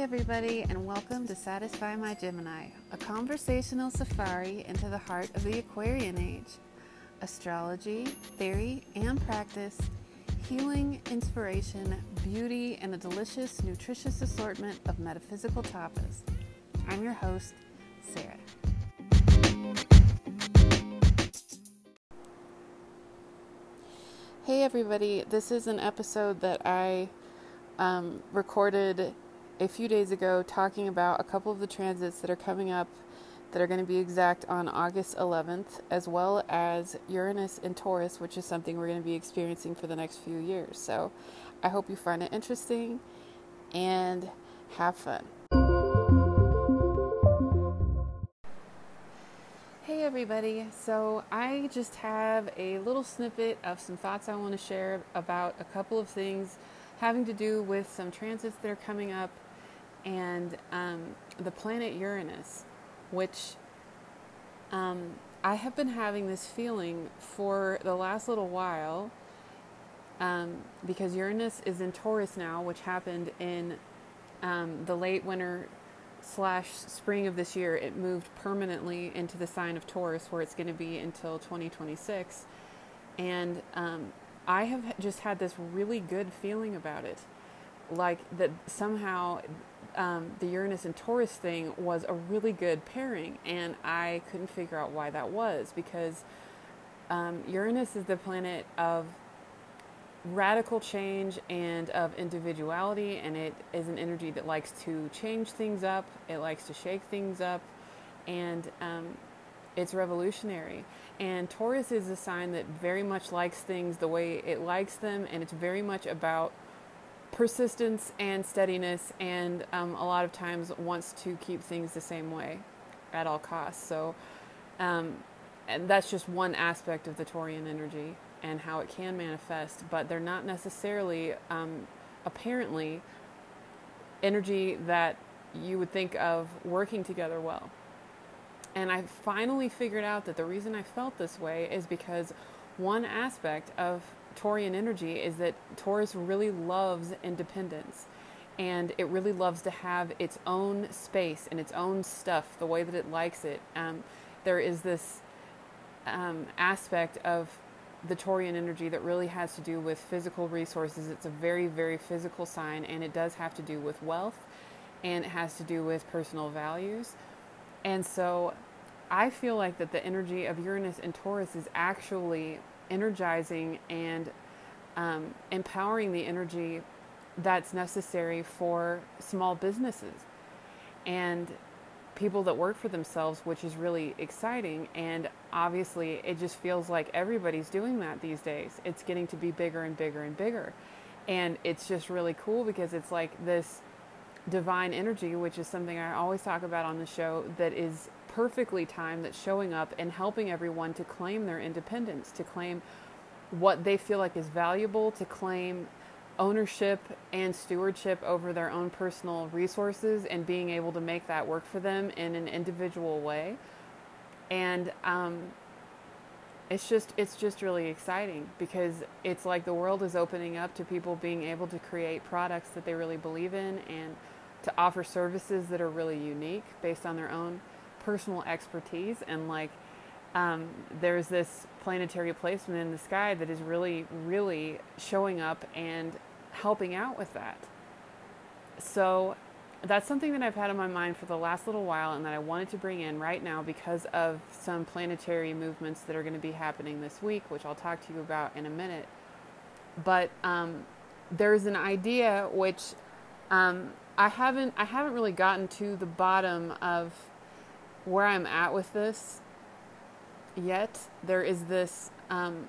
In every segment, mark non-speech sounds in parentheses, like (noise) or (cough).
Everybody, and welcome to Satisfy My Gemini, a conversational safari into the heart of the Aquarian age. Astrology, theory, and practice, healing, inspiration, beauty, and a delicious, nutritious assortment of metaphysical tapas. I'm your host, Sarah. Hey, everybody, this is an episode that I um, recorded a few days ago talking about a couple of the transits that are coming up that are going to be exact on August 11th, as well as Uranus in Taurus, which is something we're going to be experiencing for the next few years. So I hope you find it interesting and have fun. Hey everybody, so I just have a little snippet of some thoughts I want to share about a couple of things having to do with some transits that are coming up and um, the planet Uranus, which um, I have been having this feeling for the last little while um, because Uranus is in Taurus now, which happened in um, the late winter slash spring of this year. It moved permanently into the sign of Taurus, where it's going to be until 2026. And um, I have just had this really good feeling about it. Like that somehow um, the Uranus and Taurus thing was a really good pairing, and I couldn't figure out why that was because um, Uranus is the planet of radical change and of individuality, and it is an energy that likes to change things up, it likes to shake things up, and um, it's revolutionary. And Taurus is a sign that very much likes things the way it likes them, and it's very much about persistence and steadiness, and um, a lot of times wants to keep things the same way at all costs. So, um, and that's just one aspect of the Taurian energy and how it can manifest, but they're not necessarily, um, apparently, energy that you would think of working together well. And I finally figured out that the reason I felt this way is because one aspect of Taurian energy is that Taurus really loves independence and it really loves to have its own space and its own stuff the way that it likes it. Um, there is this um, aspect of the Taurian energy that really has to do with physical resources. It's a very, very physical sign and it does have to do with wealth and it has to do with personal values. And so I feel like that the energy of Uranus and Taurus is actually energizing and um, empowering the energy that's necessary for small businesses and people that work for themselves, which is really exciting. And obviously, it just feels like everybody's doing that these days. It's getting to be bigger and bigger and bigger. And it's just really cool because it's like this divine energy, which is something I always talk about on the show, that is perfectly timed that's showing up and helping everyone to claim their independence, to claim what they feel like is valuable, to claim ownership and stewardship over their own personal resources and being able to make that work for them in an individual way. And um, it's just it's just really exciting because it's like the world is opening up to people being able to create products that they really believe in and to offer services that are really unique based on their own personal expertise and like um, there's this planetary placement in the sky that is really really showing up and helping out with that so that's something that I've had on my mind for the last little while and that I wanted to bring in right now because of some planetary movements that are going to be happening this week, which I'll talk to you about in a minute. But um, there's an idea which um, I haven't I haven't really gotten to the bottom of where I'm at with this yet. There is this um,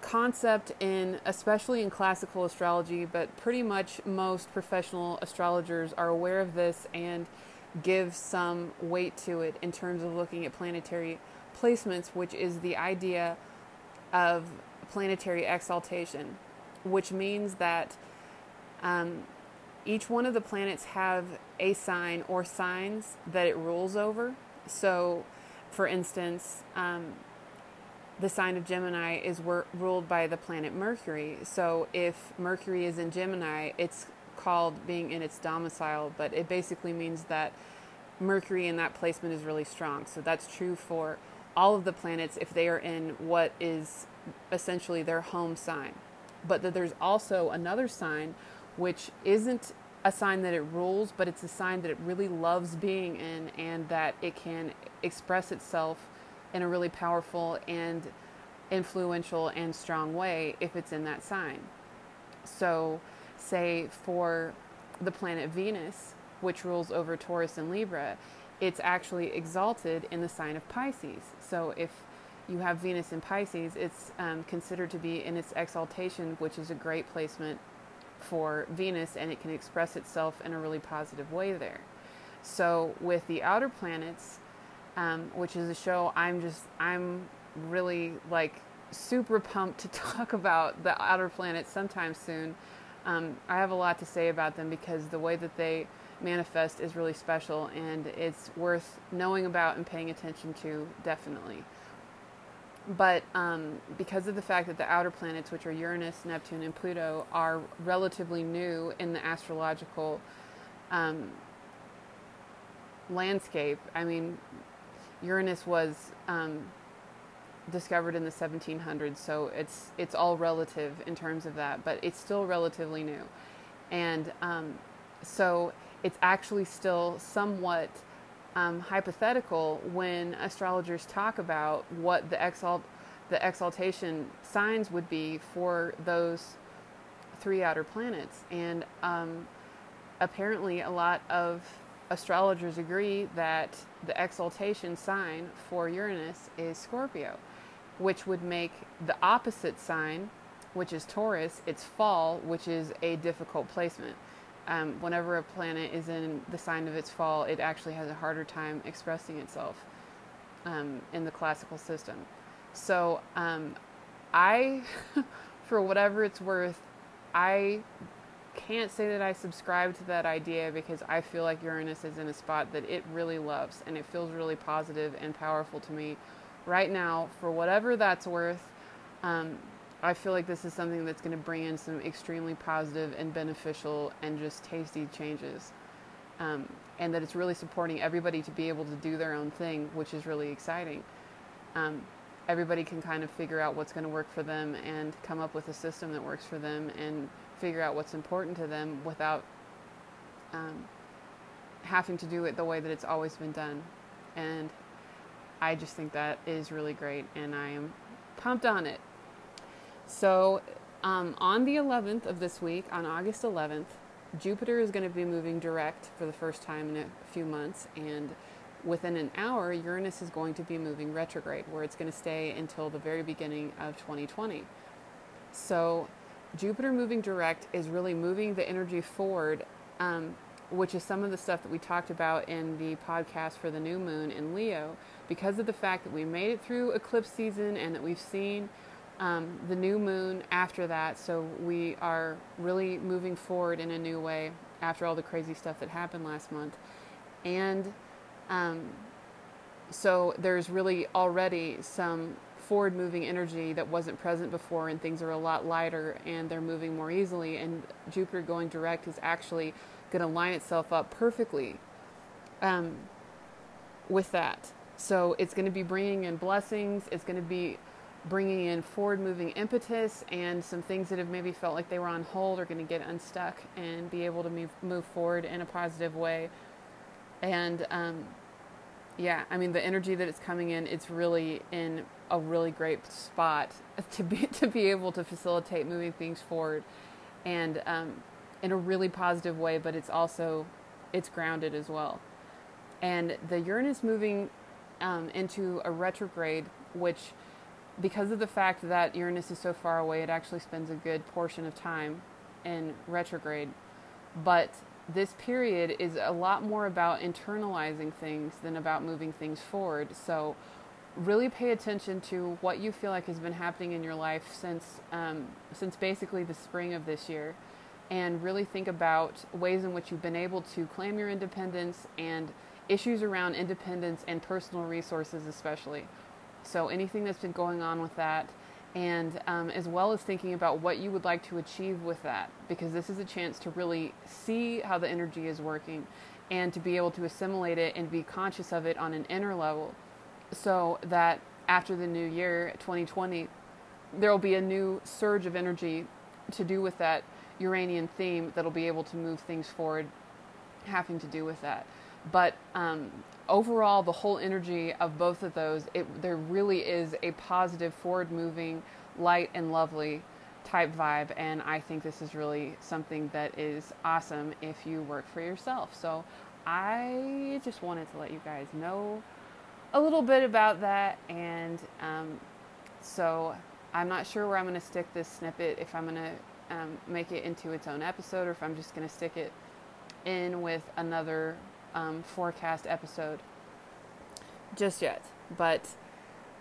concept in, especially in classical astrology, but pretty much most professional astrologers are aware of this and give some weight to it in terms of looking at planetary placements, which is the idea of planetary exaltation, which means that um, each one of the planets have a sign or signs that it rules over. So, for instance, um, the sign of Gemini is wor- ruled by the planet Mercury. So, if Mercury is in Gemini, it's called being in its domicile, but it basically means that Mercury in that placement is really strong. So that's true for all of the planets if they are in what is essentially their home sign. But that there's also another sign which isn't a sign that it rules, but it's a sign that it really loves being in and that it can express itself in a really powerful and influential and strong way if it's in that sign. So, say for the planet Venus, which rules over Taurus and Libra, it's actually exalted in the sign of Pisces. So, if you have Venus in Pisces, it's um, considered to be in its exaltation, which is a great placement for Venus, and it can express itself in a really positive way there. So, with the outer planets, um, which is a show I'm just, I'm really like super pumped to (laughs) talk about the outer planets sometime soon. Um, I have a lot to say about them because the way that they manifest is really special and it's worth knowing about and paying attention to, definitely. But um, because of the fact that the outer planets, which are Uranus, Neptune, and Pluto, are relatively new in the astrological um, landscape, I mean, Uranus was um, discovered in the 1700s, so it's it's all relative in terms of that, but it's still relatively new, and um, so it's actually still somewhat um, hypothetical when astrologers talk about what the exalt the exaltation signs would be for those three outer planets, and um, apparently a lot of astrologers agree that the exaltation sign for Uranus is Scorpio which would make the opposite sign, which is Taurus, its fall, which is a difficult placement. Um, whenever a planet is in the sign of its fall, it actually has a harder time expressing itself um, in the classical system. So, um, I, (laughs) for whatever it's worth, I can't say that I subscribe to that idea because I feel like Uranus is in a spot that it really loves and it feels really positive and powerful to me right now, for whatever that's worth, um, I feel like this is something that's going to bring in some extremely positive and beneficial and just tasty changes. Um, and that it's really supporting everybody to be able to do their own thing, which is really exciting. Um, everybody can kind of figure out what's going to work for them and come up with a system that works for them and figure out what's important to them without um, having to do it the way that it's always been done. And I just think that is really great, and I am pumped on it. So, um, on the 11th of this week, on August 11th, Jupiter is going to be moving direct for the first time in a few months, and within an hour, Uranus is going to be moving retrograde, where it's going to stay until the very beginning of 2020. So, Jupiter moving direct is really moving the energy forward um, which is some of the stuff that we talked about in the podcast for the new moon in Leo, because of the fact that we made it through eclipse season and that we've seen um, the new moon after that. So we are really moving forward in a new way after all the crazy stuff that happened last month. And um, so there's really already some forward moving energy that wasn't present before, and things are a lot lighter and they're moving more easily. And Jupiter going direct is actually going to line itself up perfectly um, with that. So it's going to be bringing in blessings. It's going to be bringing in forward moving impetus and some things that have maybe felt like they were on hold are going to get unstuck and be able to move, move forward in a positive way. And um, yeah, I mean, the energy that it's coming in, it's really in a really great spot (laughs) to be, to be able to facilitate moving things forward. And um, in a really positive way, but it's also it's grounded as well. And the Uranus moving um, into a retrograde, which because of the fact that Uranus is so far away, it actually spends a good portion of time in retrograde. But this period is a lot more about internalizing things than about moving things forward. So, really pay attention to what you feel like has been happening in your life since um, since basically the spring of this year and really think about ways in which you've been able to claim your independence and issues around independence and personal resources, especially. So, anything that's been going on with that, and um, as well as thinking about what you would like to achieve with that, because this is a chance to really see how the energy is working and to be able to assimilate it and be conscious of it on an inner level so that after the new year 2020 there will be a new surge of energy to do with that uranian theme that'll be able to move things forward having to do with that. But um, overall the whole energy of both of those it, there really is a positive forward moving light and lovely type vibe and i think this is really something that is awesome if you work for yourself. So i just wanted to let you guys know a little bit about that and um, so i'm not sure where i'm going to stick this snippet if i'm going to um, make it into its own episode or if i'm just going to stick it in with another um, forecast episode just yet. But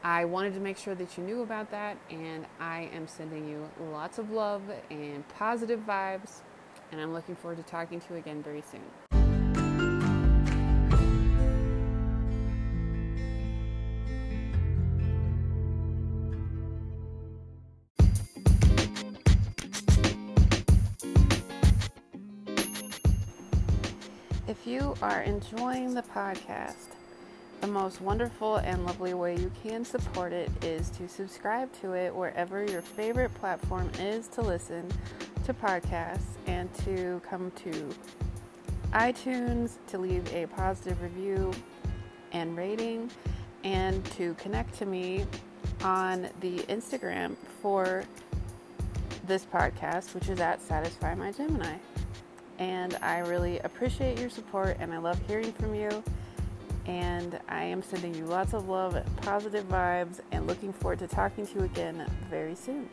I wanted to make sure that you knew about that, and I am sending you lots of love and positive vibes, and I'm looking forward to talking to you again very soon. If you are enjoying the podcast, the most wonderful and lovely way you can support it is to subscribe to it wherever your favorite platform is to listen to podcasts and to come to iTunes to leave a positive review and rating and to connect to me on the Instagram for this podcast, which is at Satisfy My Gemini. And I really appreciate your support and I love hearing from you. And I am sending you lots of love, positive vibes, and looking forward to talking to you again very soon.